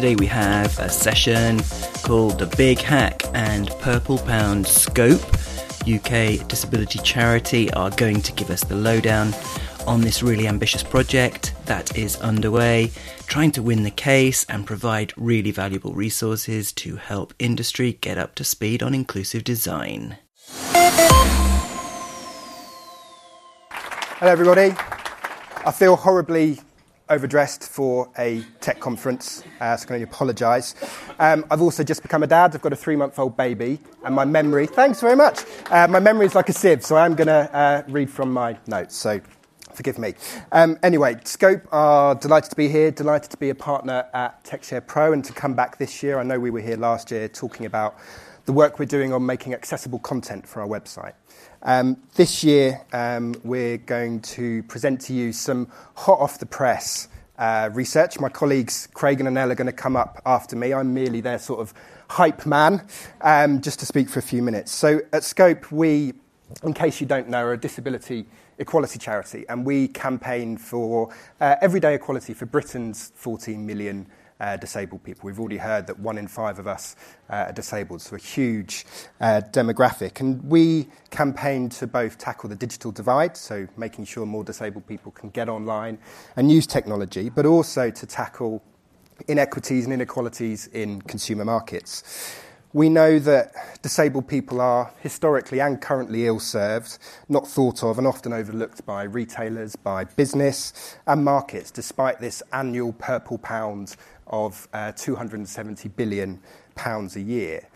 today we have a session called The Big Hack and Purple Pound Scope. UK Disability Charity are going to give us the lowdown on this really ambitious project that is underway, trying to win the case and provide really valuable resources to help industry get up to speed on inclusive design. Hello, everybody. I feel horribly overdressed for a tech conference, uh, so I can only apologise. Um, I've also just become a dad. I've got a three-month-old baby, and my memory. Thanks very much. Uh, my memory is like a sieve, so I'm going to uh, read from my notes. So. Forgive me. Um, anyway, Scope are delighted to be here, delighted to be a partner at TechShare Pro and to come back this year. I know we were here last year talking about the work we're doing on making accessible content for our website. Um, this year, um, we're going to present to you some hot off the press uh, research. My colleagues Craig and Anel are going to come up after me. I'm merely their sort of hype man, um, just to speak for a few minutes. So at Scope, we, in case you don't know, are a disability equality charity, and we campaign for uh, everyday equality for Britain's 14 million uh, disabled people. We've already heard that one in five of us uh, are disabled, so a huge uh, demographic. And we campaign to both tackle the digital divide, so making sure more disabled people can get online and use technology, but also to tackle inequities and inequalities in consumer markets. We know that disabled people are historically and currently ill served, not thought of, and often overlooked by retailers, by business, and markets, despite this annual purple pound of uh, 270 billion pounds a year.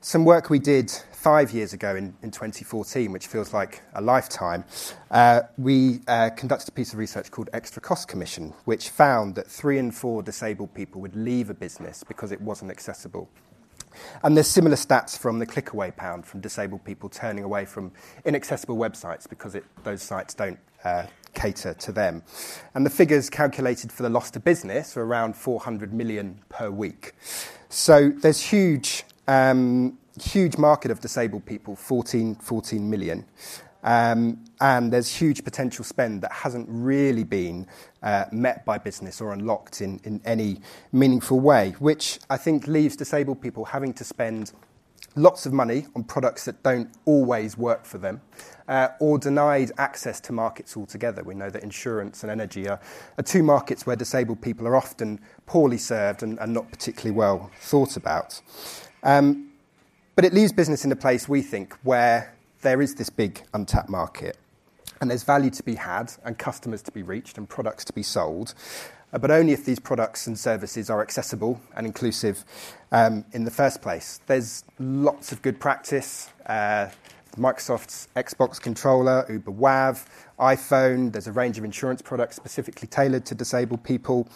Some work we did five years ago in, in 2014, which feels like a lifetime, uh, we uh, conducted a piece of research called Extra Cost Commission, which found that three in four disabled people would leave a business because it wasn't accessible. And there's similar stats from the clickaway pound from disabled people turning away from inaccessible websites because it, those sites don't cater to them. And the figures calculated for the loss to business are around 400 million per week. So there's huge, um, huge market of disabled people, 14, 14 million. Um, and there's huge potential spend that hasn't really been uh, met by business or unlocked in, in any meaningful way, which I think leaves disabled people having to spend lots of money on products that don't always work for them, uh, or denied access to markets altogether. We know that insurance and energy are, are two markets where disabled people are often poorly served and, and not particularly well thought about. Um, but it leaves business in a place, we think, where there is this big untapped market and there's value to be had and customers to be reached and products to be sold but only if these products and services are accessible and inclusive um, in the first place. There's lots of good practice. Uh, Microsoft's Xbox controller, Uber WAV, iPhone, there's a range of insurance products specifically tailored to disabled people.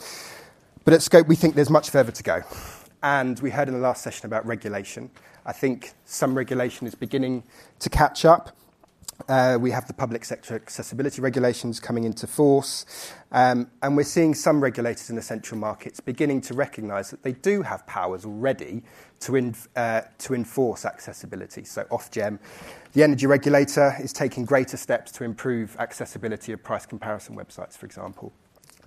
But at Scope, we think there's much further to go. And we heard in the last session about regulation. I think some regulation is beginning to catch up. Uh, we have the public sector accessibility regulations coming into force, um, and we're seeing some regulators in the central markets beginning to recognise that they do have powers already to, in, uh, to enforce accessibility. So, Ofgem, the energy regulator, is taking greater steps to improve accessibility of price comparison websites, for example.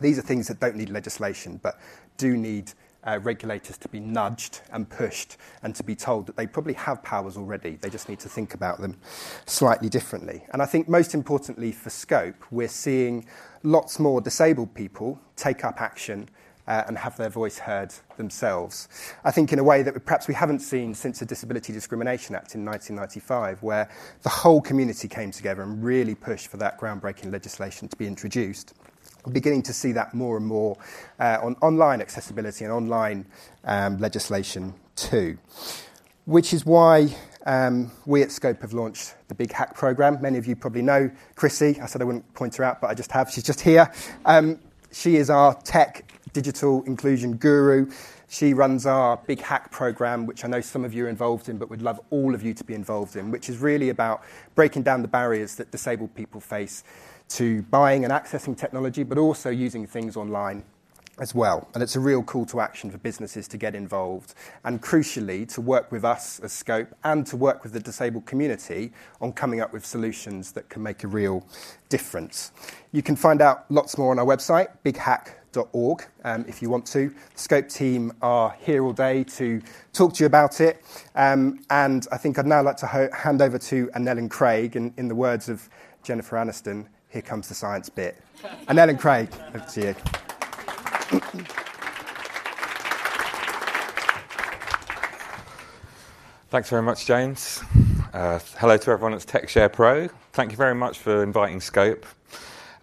These are things that don't need legislation, but do need uh, regulators to be nudged and pushed and to be told that they probably have powers already. They just need to think about them slightly differently. And I think most importantly for scope, we're seeing lots more disabled people take up action uh, and have their voice heard themselves. I think in a way that perhaps we haven't seen since the Disability Discrimination Act in 1995, where the whole community came together and really pushed for that groundbreaking legislation to be introduced beginning to see that more and more uh, on online accessibility and online um, legislation too. Which is why um, we at Scope have launched the Big Hack program. Many of you probably know Chrissy. I said I wouldn't point her out, but I just have. She's just here. Um, she is our tech digital inclusion guru. She runs our Big Hack program, which I know some of you are involved in, but would love all of you to be involved in, which is really about breaking down the barriers that disabled people face to buying and accessing technology, but also using things online as well. And it's a real call to action for businesses to get involved and crucially to work with us as Scope and to work with the disabled community on coming up with solutions that can make a real difference. You can find out lots more on our website, bighack.org, um, if you want to. The Scope team are here all day to talk to you about it. Um, and I think I'd now like to ho- hand over to Annelle and Craig. And in the words of Jennifer Aniston, here comes the science bit. And and Craig, over to you. Thanks very much, James. Uh, hello to everyone at TechShare Pro. Thank you very much for inviting Scope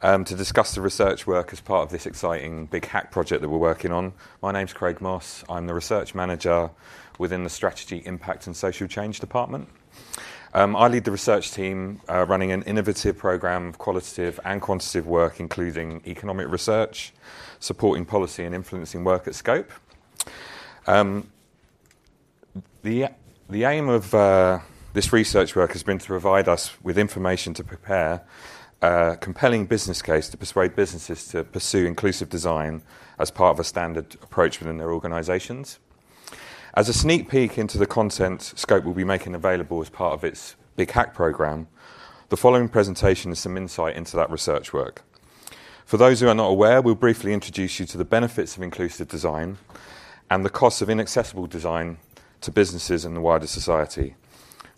um, to discuss the research work as part of this exciting big hack project that we're working on. My name's Craig Moss. I'm the research manager within the Strategy, Impact and Social Change Department. Um, I lead the research team uh, running an innovative program of qualitative and quantitative work, including economic research, supporting policy and influencing work at Scope. Um, the, aim of uh, this research work has been to provide us with information to prepare a compelling business case to persuade businesses to pursue inclusive design as part of a standard approach within their organisations. As a sneak peek into the content Scope will be making available as part of its Big Hack programme, the following presentation is some insight into that research work. For those who are not aware, we'll briefly introduce you to the benefits of inclusive design and the costs of inaccessible design to businesses and the wider society.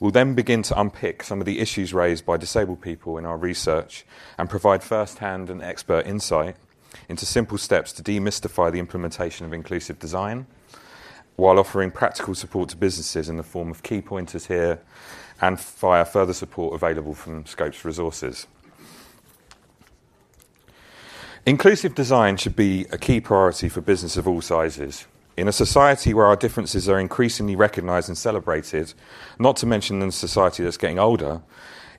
We'll then begin to unpick some of the issues raised by disabled people in our research and provide first hand and expert insight into simple steps to demystify the implementation of inclusive design while offering practical support to businesses in the form of key pointers here and via further support available from Scope's resources. Inclusive design should be a key priority for business of all sizes. In a society where our differences are increasingly recognised and celebrated, not to mention in a society that's getting older,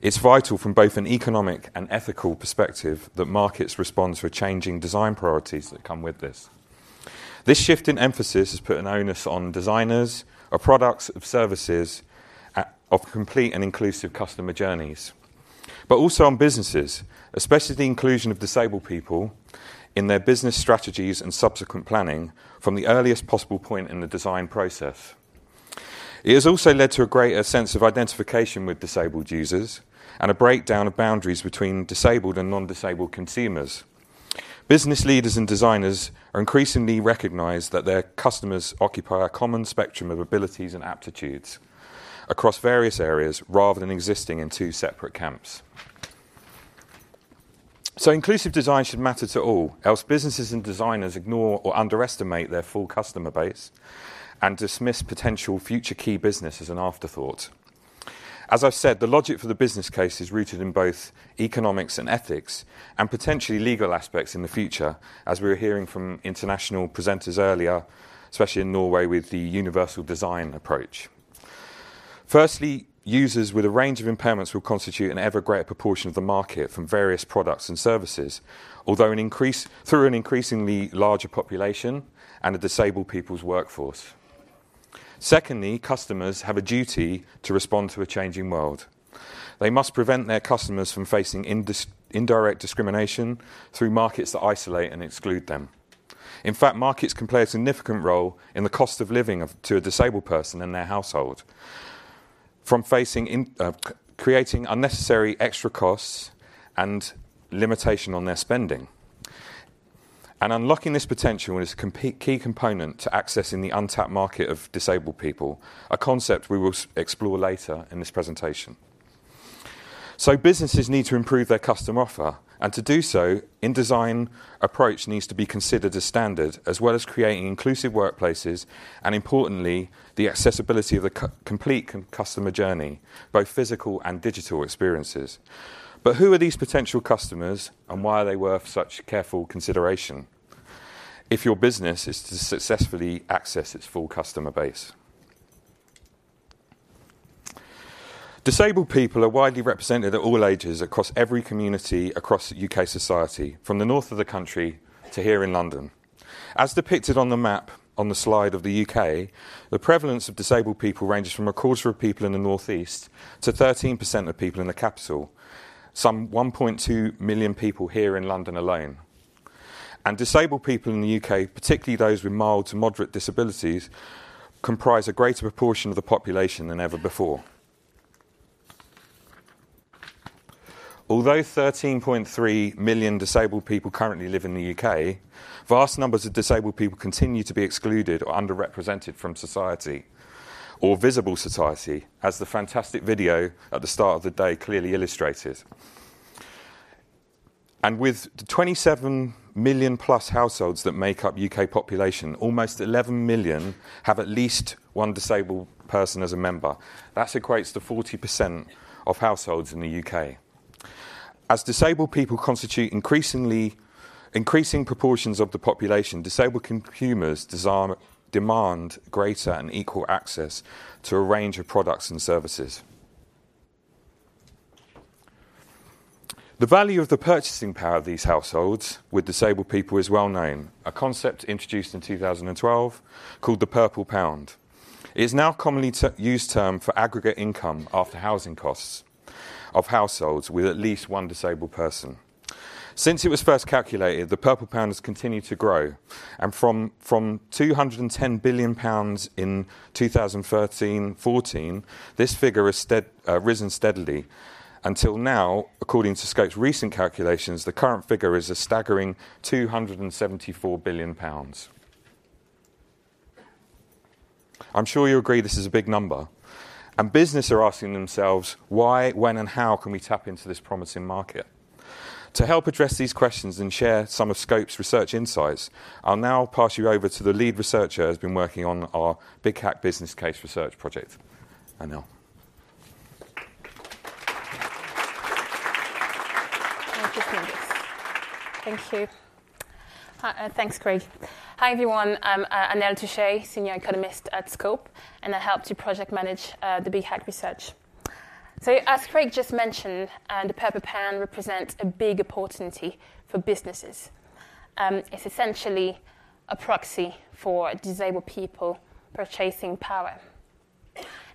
it's vital from both an economic and ethical perspective that markets respond to changing design priorities that come with this. This shift in emphasis has put an onus on designers of products, of services, of complete and inclusive customer journeys, but also on businesses, especially the inclusion of disabled people in their business strategies and subsequent planning from the earliest possible point in the design process. It has also led to a greater sense of identification with disabled users and a breakdown of boundaries between disabled and non disabled consumers. Business leaders and designers are increasingly recognise that their customers occupy a common spectrum of abilities and aptitudes across various areas rather than existing in two separate camps. So, inclusive design should matter to all, else, businesses and designers ignore or underestimate their full customer base and dismiss potential future key business as an afterthought. As I've said, the logic for the business case is rooted in both economics and ethics, and potentially legal aspects in the future, as we were hearing from international presenters earlier, especially in Norway with the universal design approach. Firstly, users with a range of impairments will constitute an ever greater proportion of the market from various products and services, although an increase, through an increasingly larger population and a disabled people's workforce. Secondly, customers have a duty to respond to a changing world. They must prevent their customers from facing indirect discrimination through markets that isolate and exclude them. In fact, markets can play a significant role in the cost of living to a disabled person and their household, from uh, creating unnecessary extra costs and limitation on their spending. And unlocking this potential is a key component to accessing the untapped market of disabled people, a concept we will explore later in this presentation. So, businesses need to improve their customer offer, and to do so, InDesign approach needs to be considered as standard, as well as creating inclusive workplaces and, importantly, the accessibility of the co- complete customer journey, both physical and digital experiences. But who are these potential customers and why are they worth such careful consideration if your business is to successfully access its full customer base? Disabled people are widely represented at all ages across every community across UK society, from the north of the country to here in London. As depicted on the map on the slide of the UK, the prevalence of disabled people ranges from a quarter of people in the northeast to 13% of people in the capital, some 1.2 million people here in London alone. And disabled people in the UK, particularly those with mild to moderate disabilities, comprise a greater proportion of the population than ever before. Although 13.3 million disabled people currently live in the UK, vast numbers of disabled people continue to be excluded or underrepresented from society or visible society, as the fantastic video at the start of the day clearly illustrated. And with the 27 million plus households that make up UK population, almost 11 million have at least one disabled person as a member. That equates to 40% of households in the UK. As disabled people constitute increasingly increasing proportions of the population, disabled consumers desire, demand greater and equal access to a range of products and services. The value of the purchasing power of these households with disabled people is well known, a concept introduced in 2012 called the purple pound. It is now a commonly used term for aggregate income after housing costs of households with at least one disabled person. Since it was first calculated, the purple pound has continued to grow, and from, from 210 billion pounds in 2013-14, this figure has stead, uh, risen steadily. Until now, according to Scope's recent calculations, the current figure is a staggering 274 billion pounds. I'm sure you agree this is a big number. And business are asking themselves why, when, and how can we tap into this promising market? To help address these questions and share some of Scope's research insights, I'll now pass you over to the lead researcher who has been working on our Big Hack business case research project, Anil. Thank you. Hi, uh, thanks, Craig. Hi, everyone. I'm uh, Anel Touche, Senior Economist at Scope, and I help to project manage uh, the Big Hack research. So, as Craig just mentioned, uh, the Purple Pound represents a big opportunity for businesses. Um, it's essentially a proxy for disabled people purchasing power.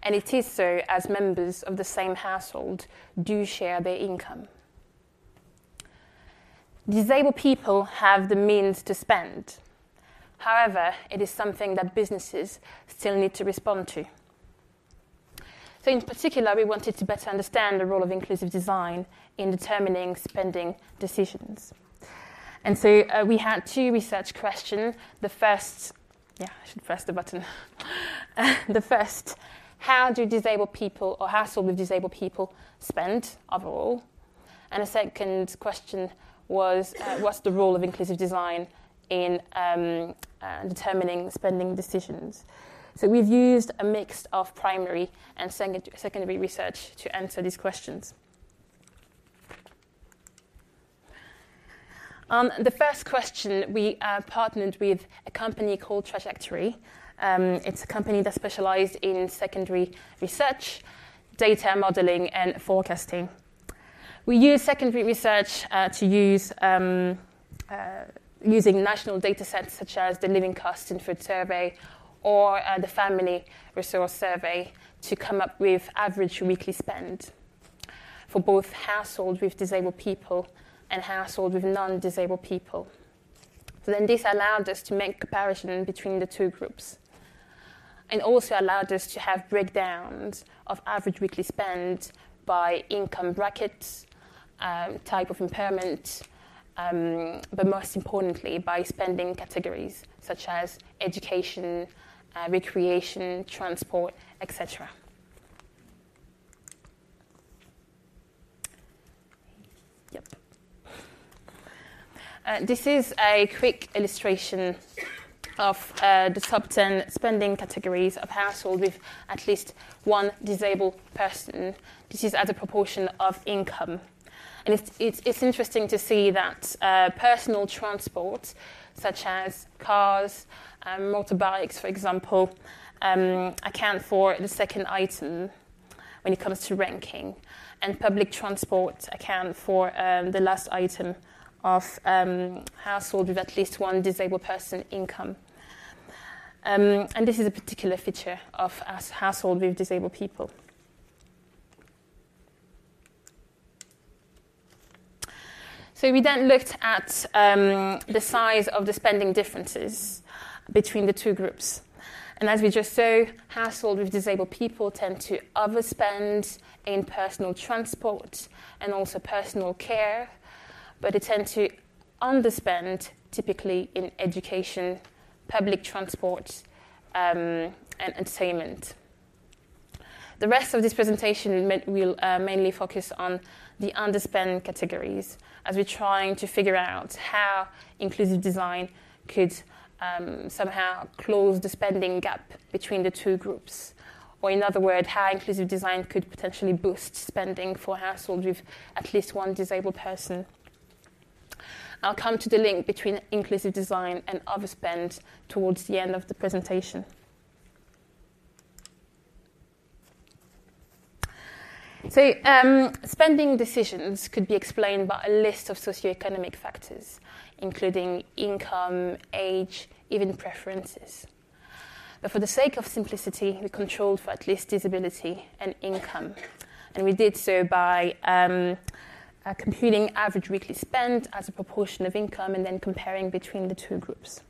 And it is so as members of the same household do share their income. Disabled people have the means to spend However, it is something that businesses still need to respond to. So, in particular, we wanted to better understand the role of inclusive design in determining spending decisions. And so uh, we had two research questions. The first, yeah, I should press the button. the first, how do disabled people or households with disabled people spend overall? And the second question was, uh, what's the role of inclusive design in um, uh, determining spending decisions. So we've used a mix of primary and secondary research to answer these questions. On the first question, we uh, partnered with a company called Trajectory. Um, it's a company that specializes in secondary research, data modeling, and forecasting. We use secondary research uh, to use um, uh, using national data sets such as the Living Costs and Food Survey or uh, the Family Resource Survey to come up with average weekly spend for both households with disabled people and households with non disabled people. So then this allowed us to make comparison between the two groups and also allowed us to have breakdowns of average weekly spend by income brackets, um, type of impairment, um, but most importantly, by spending categories such as education, uh, recreation, transport, etc. Yep. Uh, this is a quick illustration of uh, the top 10 spending categories of households with at least one disabled person. This is as a proportion of income. And it's, it's, it's interesting to see that uh, personal transport, such as cars, um, motorbikes, for example, um, account for the second item when it comes to ranking, and public transport account for um, the last item of um, household with at least one disabled person income. Um, and this is a particular feature of household with disabled people. So we then looked at um, the size of the spending differences between the two groups. And as we just saw, households with disabled people tend to overspend in personal transport and also personal care, but they tend to underspend typically in education, public transport, um, and entertainment. The rest of this presentation will uh, mainly focus on the underspend categories as we're trying to figure out how inclusive design could um, somehow close the spending gap between the two groups. Or, in other words, how inclusive design could potentially boost spending for households with at least one disabled person. I'll come to the link between inclusive design and overspend towards the end of the presentation. So, um, spending decisions could be explained by a list of socioeconomic factors, including income, age, even preferences. But for the sake of simplicity, we controlled for at least disability and income. And we did so by um, uh, computing average weekly spend as a proportion of income and then comparing between the two groups.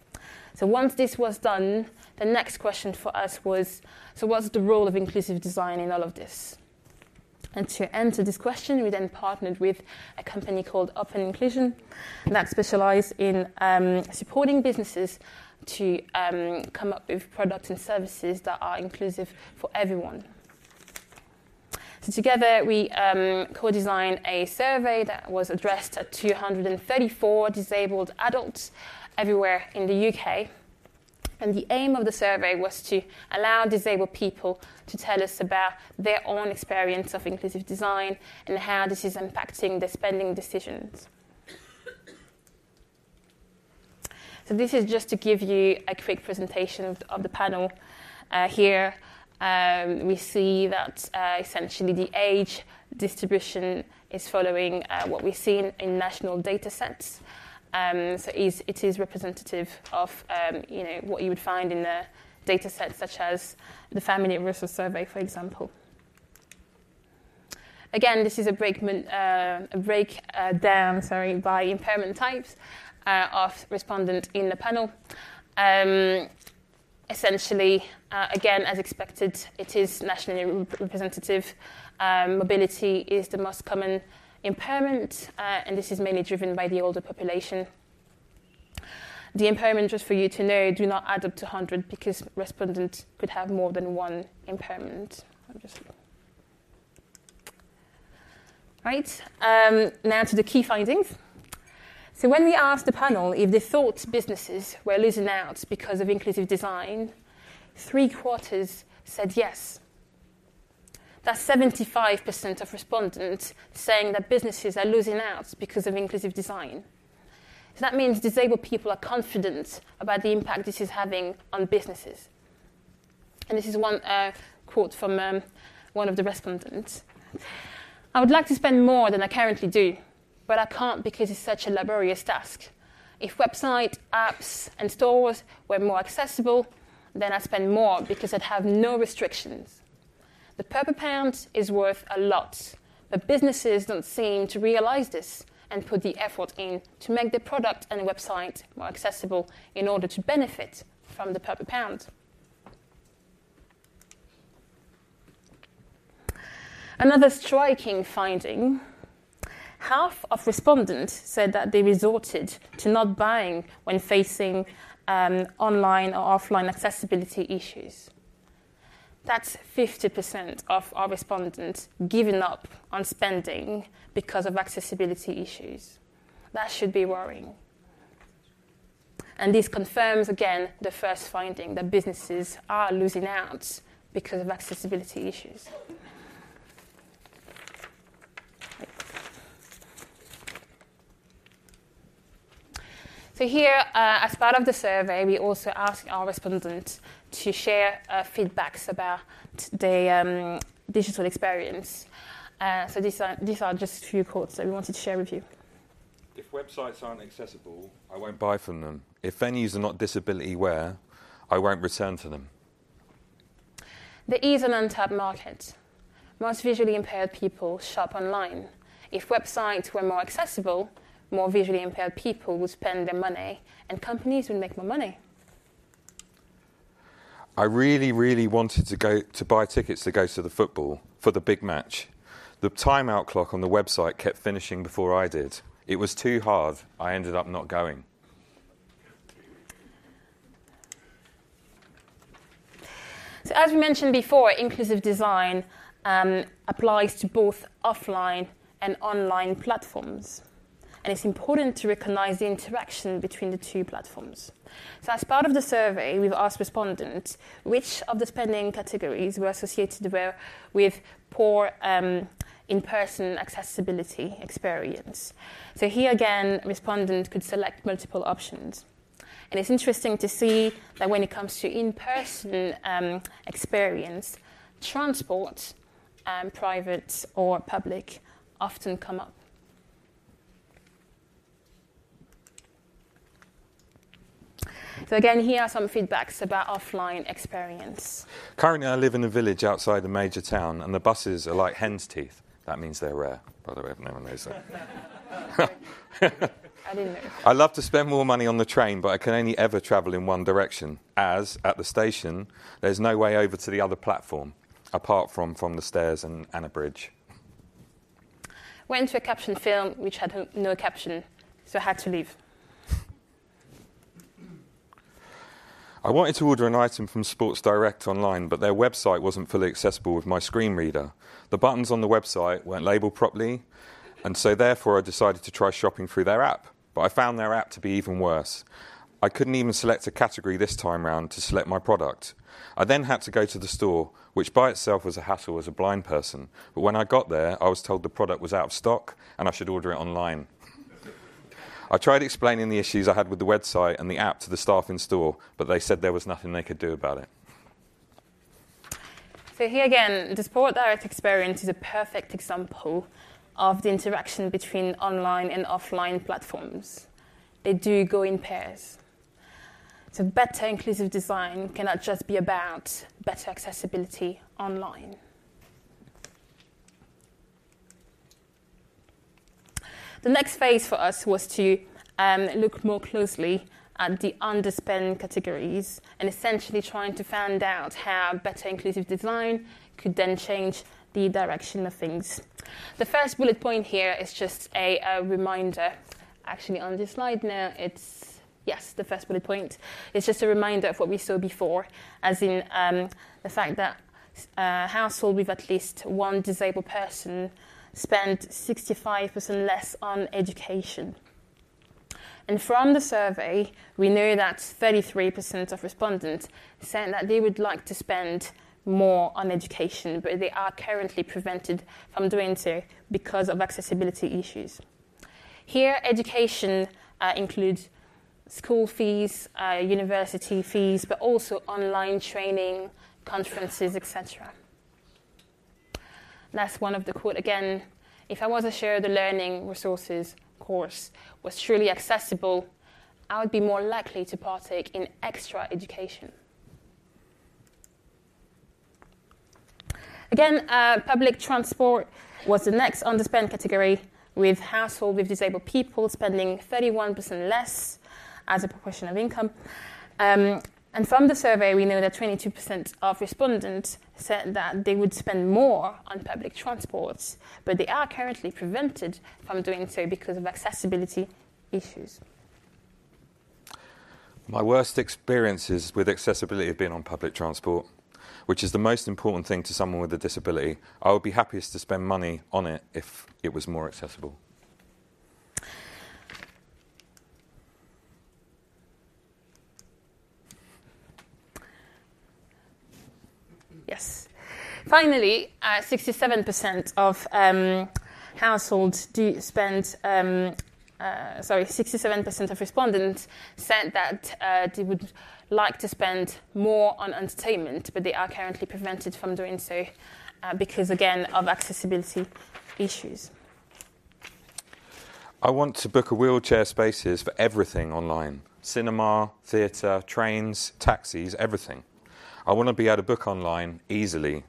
So once this was done, the next question for us was so, what's the role of inclusive design in all of this? And to answer this question, we then partnered with a company called Open Inclusion that specializes in um, supporting businesses to um, come up with products and services that are inclusive for everyone. So together we um, co-designed a survey that was addressed at 234 disabled adults everywhere in the UK and the aim of the survey was to allow disabled people to tell us about their own experience of inclusive design and how this is impacting their spending decisions. So, this is just to give you a quick presentation of the, panel. Uh, here, um, we see that uh, essentially the age distribution is following uh, what we've seen in national data sets. Um, so is, it is representative of um, you know, what you would find in the data sets such as the Family Resource Survey, for example. Again, this is a, uh, breakdown uh, sorry, by impairment types uh, of respondent in the panel. Um, essentially, uh, again, as expected, it is nationally representative. Um, mobility is the most common impairment, uh, and this is mainly driven by the older population. The impairment, just for you to know, do not add up to 100 because respondents could have more than one impairment. Right, um, now to the key findings. So, when we asked the panel if they thought businesses were losing out because of inclusive design, three quarters said yes. That's 75% of respondents saying that businesses are losing out because of inclusive design. So that means disabled people are confident about the impact this is having on businesses. And this is one uh, quote from um, one of the respondents. I would like to spend more than I currently do, but I can't because it's such a laborious task. If website, apps, and stores were more accessible, then I'd spend more because I'd have no restrictions. The purple pound is worth a lot, but businesses don't seem to realize this and put the effort in to make the product and website more accessible in order to benefit from the purple pound. Another striking finding half of respondents said that they resorted to not buying when facing um, online or offline accessibility issues. That's 50% of our respondents giving up on spending because of accessibility issues. That should be worrying. And this confirms again the first finding that businesses are losing out because of accessibility issues. So, here, uh, as part of the survey, we also asked our respondents to share uh, feedbacks about the um, digital experience. Uh, so these are, these are just a few quotes that we wanted to share with you. If websites aren't accessible, I won't buy from them. If venues are not disability aware, I won't return to them. There is an untapped market. Most visually impaired people shop online. If websites were more accessible, more visually impaired people would spend their money and companies would make more money. I really, really wanted to go to buy tickets to go to the football for the big match. The timeout clock on the website kept finishing before I did. It was too hard. I ended up not going. So, as we mentioned before, inclusive design um, applies to both offline and online platforms. And it's important to recognize the interaction between the two platforms. So, as part of the survey, we've asked respondents which of the spending categories were associated with poor um, in person accessibility experience. So, here again, respondents could select multiple options. And it's interesting to see that when it comes to in person um, experience, transport, um, private or public, often come up. So again, here are some feedbacks about offline experience. Currently, I live in a village outside a major town, and the buses are like hen's teeth. That means they're rare, by the way, if no one knows that. I didn't know. I love to spend more money on the train, but I can only ever travel in one direction, as at the station, there's no way over to the other platform, apart from from the stairs and, and a bridge. Went to a caption film which had no caption, so I had to leave. I wanted to order an item from Sports Direct online, but their website wasn't fully accessible with my screen reader. The buttons on the website weren't labeled properly, and so therefore I decided to try shopping through their app. But I found their app to be even worse. I couldn't even select a category this time round to select my product. I then had to go to the store, which by itself was a hassle as a blind person. But when I got there, I was told the product was out of stock and I should order it online. I tried explaining the issues I had with the website and the app to the staff in store, but they said there was nothing they could do about it. So, here again, the Sport Direct experience is a perfect example of the interaction between online and offline platforms. They do go in pairs. So, better inclusive design cannot just be about better accessibility online. The next phase for us was to um, look more closely at the underspend categories and essentially trying to find out how better inclusive design could then change the direction of things. The first bullet point here is just a, a reminder. Actually, on this slide now, it's yes, the first bullet point It's just a reminder of what we saw before, as in um, the fact that uh, household with at least one disabled person spend 65% less on education. And from the survey, we know that 33% of respondents said that they would like to spend more on education, but they are currently prevented from doing so because of accessibility issues. Here, education uh, includes school fees, uh, university fees, but also online training, conferences, etc. That's one of the quote again. If I was share the learning resources course was truly accessible, I would be more likely to partake in extra education. Again, uh, public transport was the next underspend category, with households with disabled people spending 31% less as a proportion of income. Um, and from the survey, we know that 22% of respondents said that they would spend more on public transport, but they are currently prevented from doing so because of accessibility issues. My worst experiences with accessibility have been on public transport, which is the most important thing to someone with a disability. I would be happiest to spend money on it if it was more accessible. Yes. Finally, uh, 67% of um, households do spend, um, uh, sorry, 67% of respondents said that uh, they would like to spend more on entertainment, but they are currently prevented from doing so uh, because, again, of accessibility issues. I want to book a wheelchair spaces for everything online cinema, theatre, trains, taxis, everything. I want to be able to book online easily,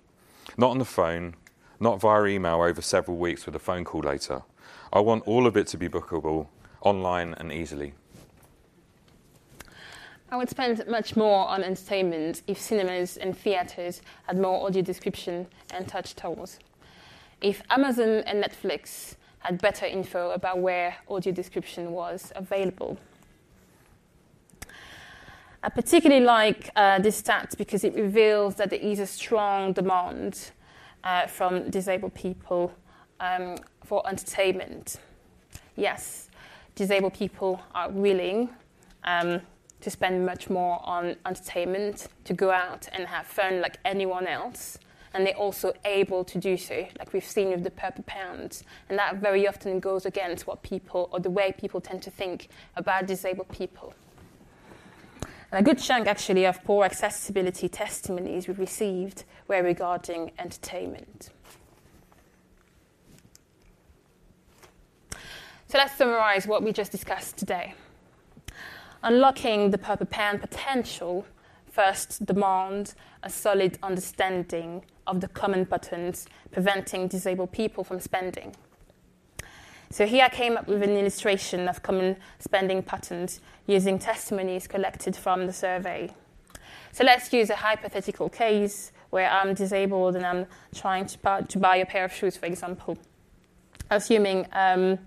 not on the phone, not via email over several weeks with a phone call later. I want all of it to be bookable online and easily. I would spend much more on entertainment if cinemas and theatres had more audio description and touch tools. If Amazon and Netflix had better info about where audio description was available. I particularly like uh, this stat because it reveals that there is a strong demand uh, from disabled people um, for entertainment. Yes, disabled people are willing um, to spend much more on entertainment, to go out and have fun like anyone else. And they're also able to do so, like we've seen with the Purple Pound. And that very often goes against what people, or the way people tend to think about disabled people. And a good chunk, actually, of poor accessibility testimonies we received were regarding entertainment. So let's summarize what we just discussed today. Unlocking the Purple Pound potential first demands a solid understanding of the common patterns preventing disabled people from spending. So here I came up with an illustration of common spending patterns using testimonies collected from the survey. So let's use a hypothetical case where I'm disabled and I'm trying to buy, to buy a pair of shoes, for example. Assuming, um,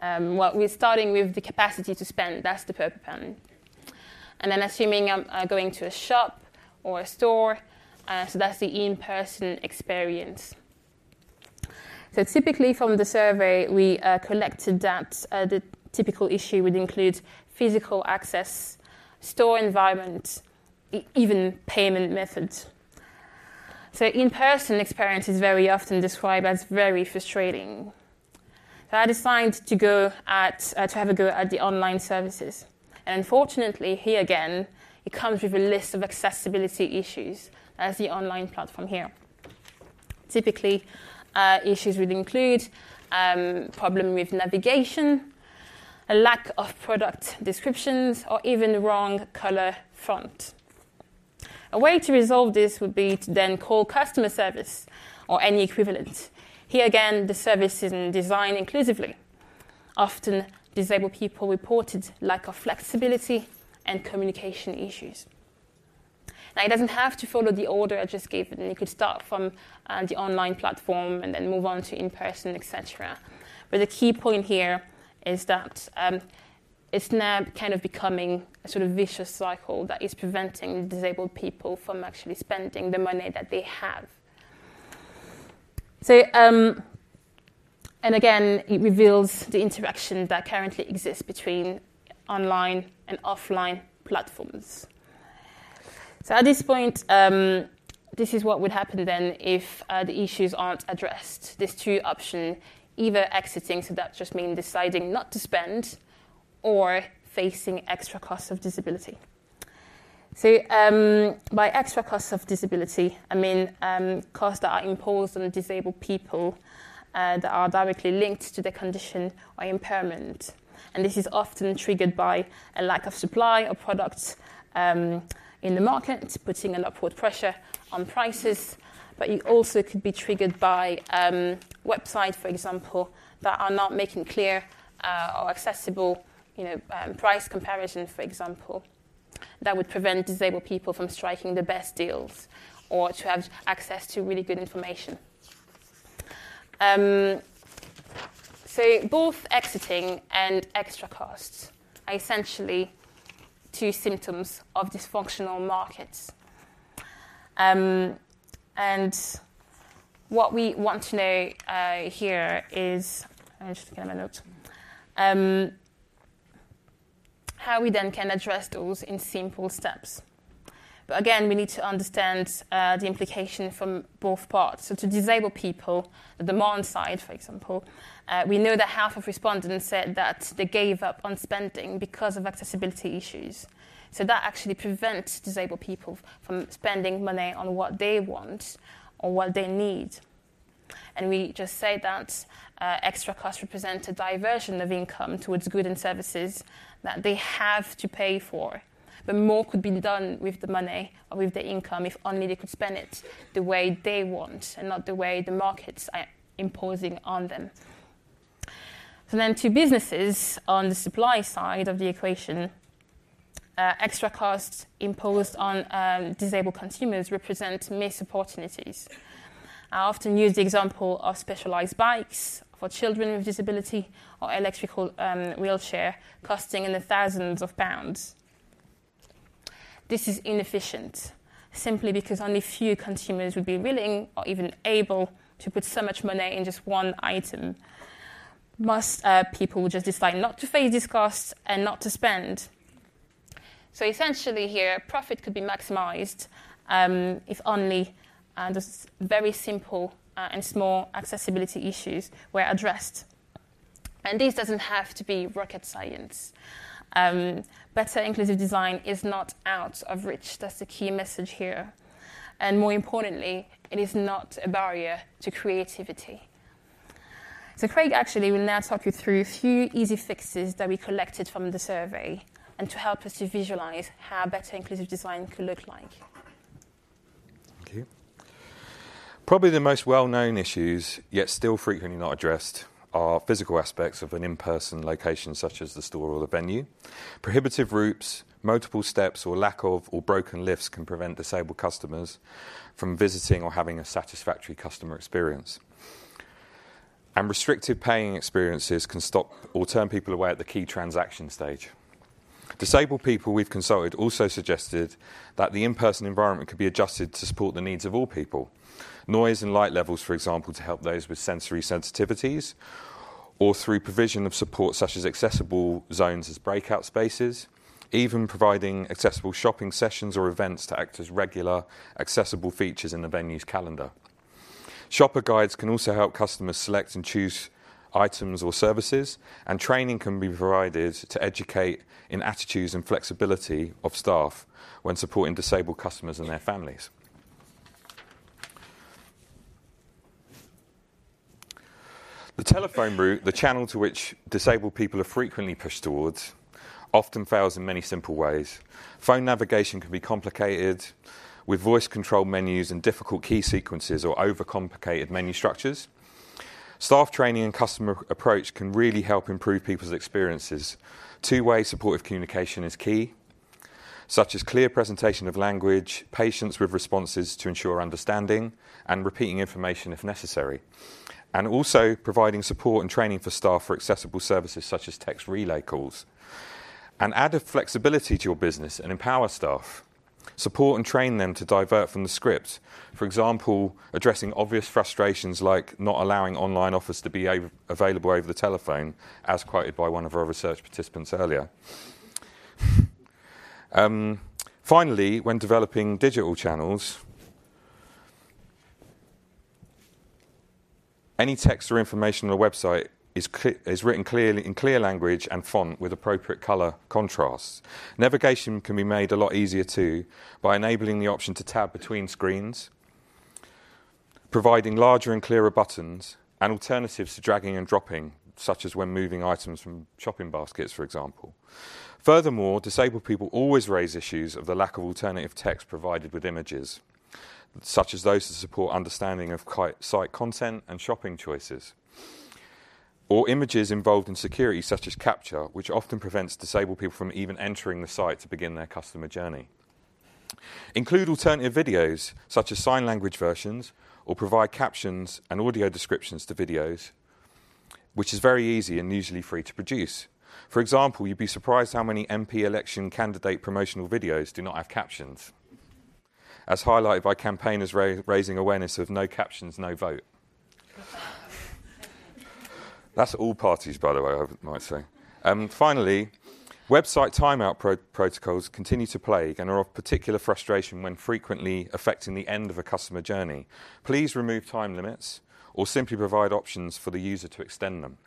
um, well, we're starting with the capacity to spend, that's the purple pen. And then assuming I'm uh, going to a shop or a store, uh, so that's the in person experience. So typically from the survey, we uh, collected that uh, the typical issue would include physical access, store environment, even payment methods. So in-person experience is very often described as very frustrating. So I decided to go at uh, to have a go at the online services, and unfortunately, here again, it comes with a list of accessibility issues. As the online platform here. Typically, uh, issues would include um, problem with navigation, a lack of product descriptions, or even wrong color font. A way to resolve this would be to then call customer service or any equivalent. Here again, the service is designed inclusively. Often, disabled people reported lack of flexibility and communication issues. Now, it doesn't have to follow the order I just gave it. You could start from uh, the online platform and then move on to in person, etc. But the key point here is that um, it's now kind of becoming a sort of vicious cycle that is preventing disabled people from actually spending the money that they have. So, um, and again, it reveals the interaction that currently exists between online and offline platforms. So at this point, um, this is what would happen then if uh, the issues aren't addressed. There's two options either exiting, so that just means deciding not to spend, or facing extra costs of disability. So, um, by extra costs of disability, I mean um, costs that are imposed on disabled people uh, that are directly linked to their condition or impairment. And this is often triggered by a lack of supply of products um, in the market, putting an upward pressure on prices. But it also could be triggered by um, websites, for example, that are not making clear uh, or accessible, you know, um, price comparison, for example, that would prevent disabled people from striking the best deals or to have access to really good information. Um, so both exiting and extra costs are essentially two symptoms of dysfunctional markets. Um, and what we want to know uh, here is, I'm just get my notes, um, how we then can address those in simple steps. But again, we need to understand uh, the implication from both parts. So, to disabled people, the demand side, for example, uh, we know that half of respondents said that they gave up on spending because of accessibility issues. So, that actually prevents disabled people from spending money on what they want or what they need. And we just say that uh, extra costs represent a diversion of income towards goods and services that they have to pay for but more could be done with the money or with the income if only they could spend it the way they want and not the way the markets are imposing on them. So then to businesses on the supply side of the equation, uh, extra costs imposed on um, disabled consumers represent missed opportunities. I often use the example of specialized bikes for children with disability or electrical um, wheelchair costing in the thousands of pounds. This is inefficient simply because only few consumers would be willing or even able to put so much money in just one item. Most uh, people just decide not to face these costs and not to spend. So essentially, here, profit could be maximized um, if only uh, those very simple uh, and small accessibility issues were addressed. And this doesn't have to be rocket science. Um, better inclusive design is not out of reach. That's the key message here. And more importantly, it is not a barrier to creativity. So, Craig actually will now talk you through a few easy fixes that we collected from the survey and to help us to visualize how better inclusive design could look like. Thank you. Probably the most well known issues, yet still frequently not addressed, are physical aspects of an in person location, such as the store or the venue. Prohibitive routes, multiple steps, or lack of or broken lifts can prevent disabled customers from visiting or having a satisfactory customer experience. And restrictive paying experiences can stop or turn people away at the key transaction stage. Disabled people we've consulted also suggested that the in person environment could be adjusted to support the needs of all people. Noise and light levels, for example, to help those with sensory sensitivities, or through provision of support such as accessible zones as breakout spaces, even providing accessible shopping sessions or events to act as regular, accessible features in the venue's calendar. Shopper guides can also help customers select and choose items or services, and training can be provided to educate in attitudes and flexibility of staff when supporting disabled customers and their families. The telephone route, the channel to which disabled people are frequently pushed towards, often fails in many simple ways. Phone navigation can be complicated with voice control menus and difficult key sequences or overcomplicated menu structures. Staff training and customer approach can really help improve people's experiences. Two way supportive communication is key, such as clear presentation of language, patience with responses to ensure understanding, and repeating information if necessary. And also providing support and training for staff for accessible services such as text relay calls. And add a flexibility to your business and empower staff. Support and train them to divert from the script. For example, addressing obvious frustrations like not allowing online offers to be av- available over the telephone, as quoted by one of our research participants earlier. um, finally, when developing digital channels, any text or information on a website is, cl- is written clearly in clear language and font with appropriate colour contrasts. Navigation can be made a lot easier too by enabling the option to tab between screens, providing larger and clearer buttons, and alternatives to dragging and dropping, such as when moving items from shopping baskets, for example. Furthermore, disabled people always raise issues of the lack of alternative text provided with images, such as those to support understanding of site content and shopping choices or images involved in security, such as CAPTCHA, which often prevents disabled people from even entering the site to begin their customer journey. Include alternative videos, such as sign language versions, or provide captions and audio descriptions to videos, which is very easy and usually free to produce. For example, you'd be surprised how many MP election candidate promotional videos do not have captions, as highlighted by campaigners ra- raising awareness of no captions, no vote. That's all parties, by the way, I might say. Um, finally, website timeout pro- protocols continue to plague and are of particular frustration when frequently affecting the end of a customer journey. Please remove time limits or simply provide options for the user to extend them.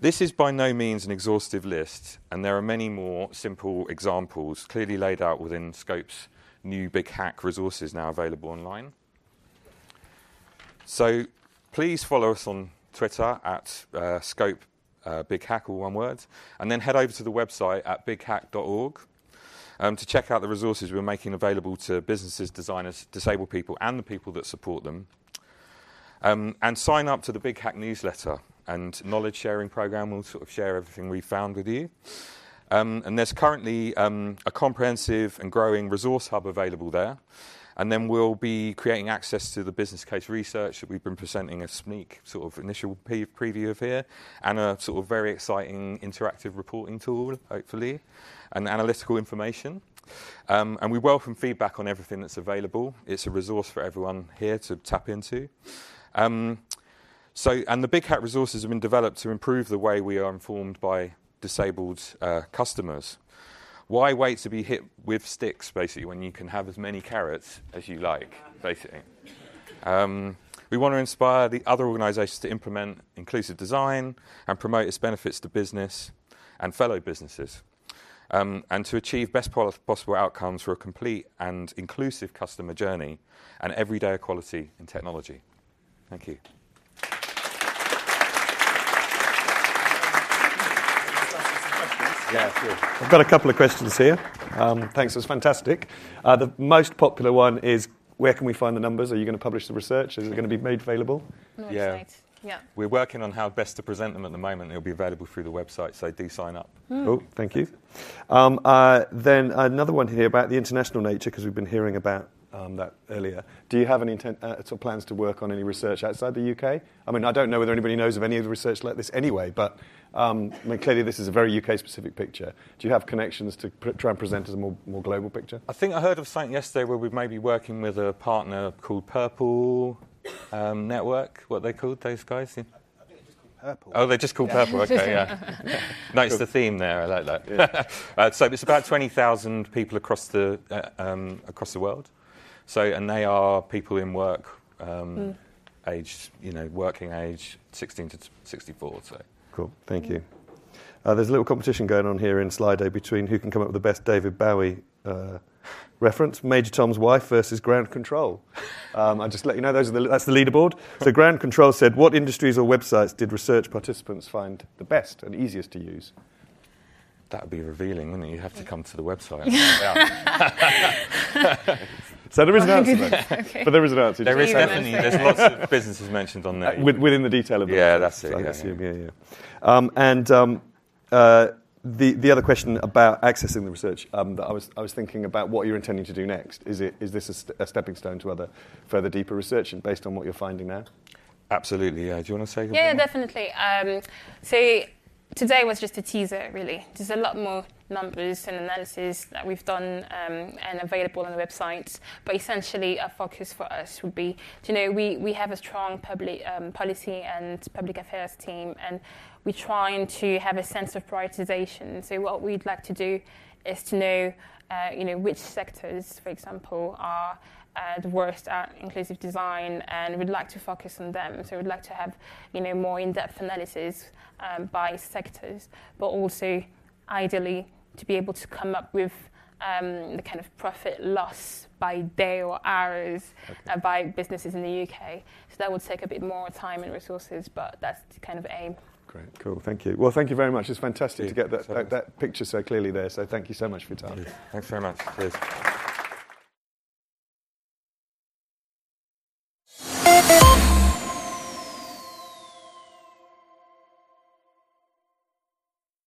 This is by no means an exhaustive list, and there are many more simple examples clearly laid out within Scope's new Big Hack resources now available online. So please follow us on Twitter at uh, Scope uh, Big Hack, all one word, and then head over to the website at bighack.org um, to check out the resources we're making available to businesses, designers, disabled people, and the people that support them. Um, and sign up to the Big Hack newsletter and knowledge sharing program. We'll sort of share everything we found with you. Um, and there's currently um, a comprehensive and growing resource hub available there. And then we'll be creating access to the business case research that we've been presenting a sneak sort of initial preview of here, and a sort of very exciting interactive reporting tool, hopefully, and analytical information. Um, and we welcome feedback on everything that's available. It's a resource for everyone here to tap into. Um, so, and the Big Hack resources have been developed to improve the way we are informed by disabled uh, customers. Why wait to be hit with sticks, basically, when you can have as many carrots as you like, basically? Um, we want to inspire the other organisations to implement inclusive design and promote its benefits to business and fellow businesses, um, and to achieve best possible outcomes for a complete and inclusive customer journey and everyday equality in technology. Thank you. Yeah, sure. I've got a couple of questions here. Um, thanks, that's fantastic. Uh, the most popular one is where can we find the numbers? Are you going to publish the research? Is it going to be made available? Yeah. Yeah. We're working on how best to present them at the moment. It'll be available through the website, so do sign up. Mm. Oh, thank you. Um, uh, then another one here about the international nature, because we've been hearing about that earlier. Do you have any intent, uh, sort of plans to work on any research outside the UK? I mean, I don't know whether anybody knows of any of the research like this anyway, but um, I mean, clearly this is a very UK-specific picture. Do you have connections to pr- try and present as a more, more global picture? I think I heard of something yesterday where we may be working with a partner called Purple um, Network. What they called those guys? Purple. Oh, they're just called Purple. Okay, yeah. nice the theme there. I like that. Yeah. uh, so it's about twenty thousand people across the uh, um, across the world. So, and they are people in work um, mm. age, you know, working age, 16 to 64. So. Cool, thank you. Uh, there's a little competition going on here in Slido between who can come up with the best David Bowie uh, reference. Major Tom's wife versus Ground Control. Um, I just let you know those are the, that's the leaderboard. So Ground Control said, what industries or websites did research participants find the best and easiest to use? That would be revealing, wouldn't it? You have to come to the website. So there is an answer, okay. but there is an answer. There is definitely. There's lots of businesses mentioned on there. Uh, within the detail of the yeah, that's it. I yeah, assume, yeah, yeah. yeah. Um, and um, uh, the the other question about accessing the research um, that I was I was thinking about what you're intending to do next. Is it is this a, st- a stepping stone to other further deeper research, and based on what you're finding now? Absolutely. Yeah. Do you want to say? Yeah, definitely. Um, so today was just a teaser, really. There's a lot more numbers and analysis that we've done um, and available on the website. But essentially, our focus for us would be, you know, we, we have a strong public um, policy and public affairs team, and we're trying to have a sense of prioritization. So what we'd like to do is to know, uh, you know, which sectors, for example, are uh, the worst at inclusive design, and we'd like to focus on them. So we'd like to have, you know, more in-depth analysis um, by sectors, but also ideally to be able to come up with um, the kind of profit loss by day or hours okay. uh, by businesses in the UK. So that would take a bit more time and resources, but that's the kind of aim. Great, cool, thank you. Well, thank you very much. It's fantastic to get that, that, that, picture so clearly there. So thank you so much for your time. Thanks very much. Cheers.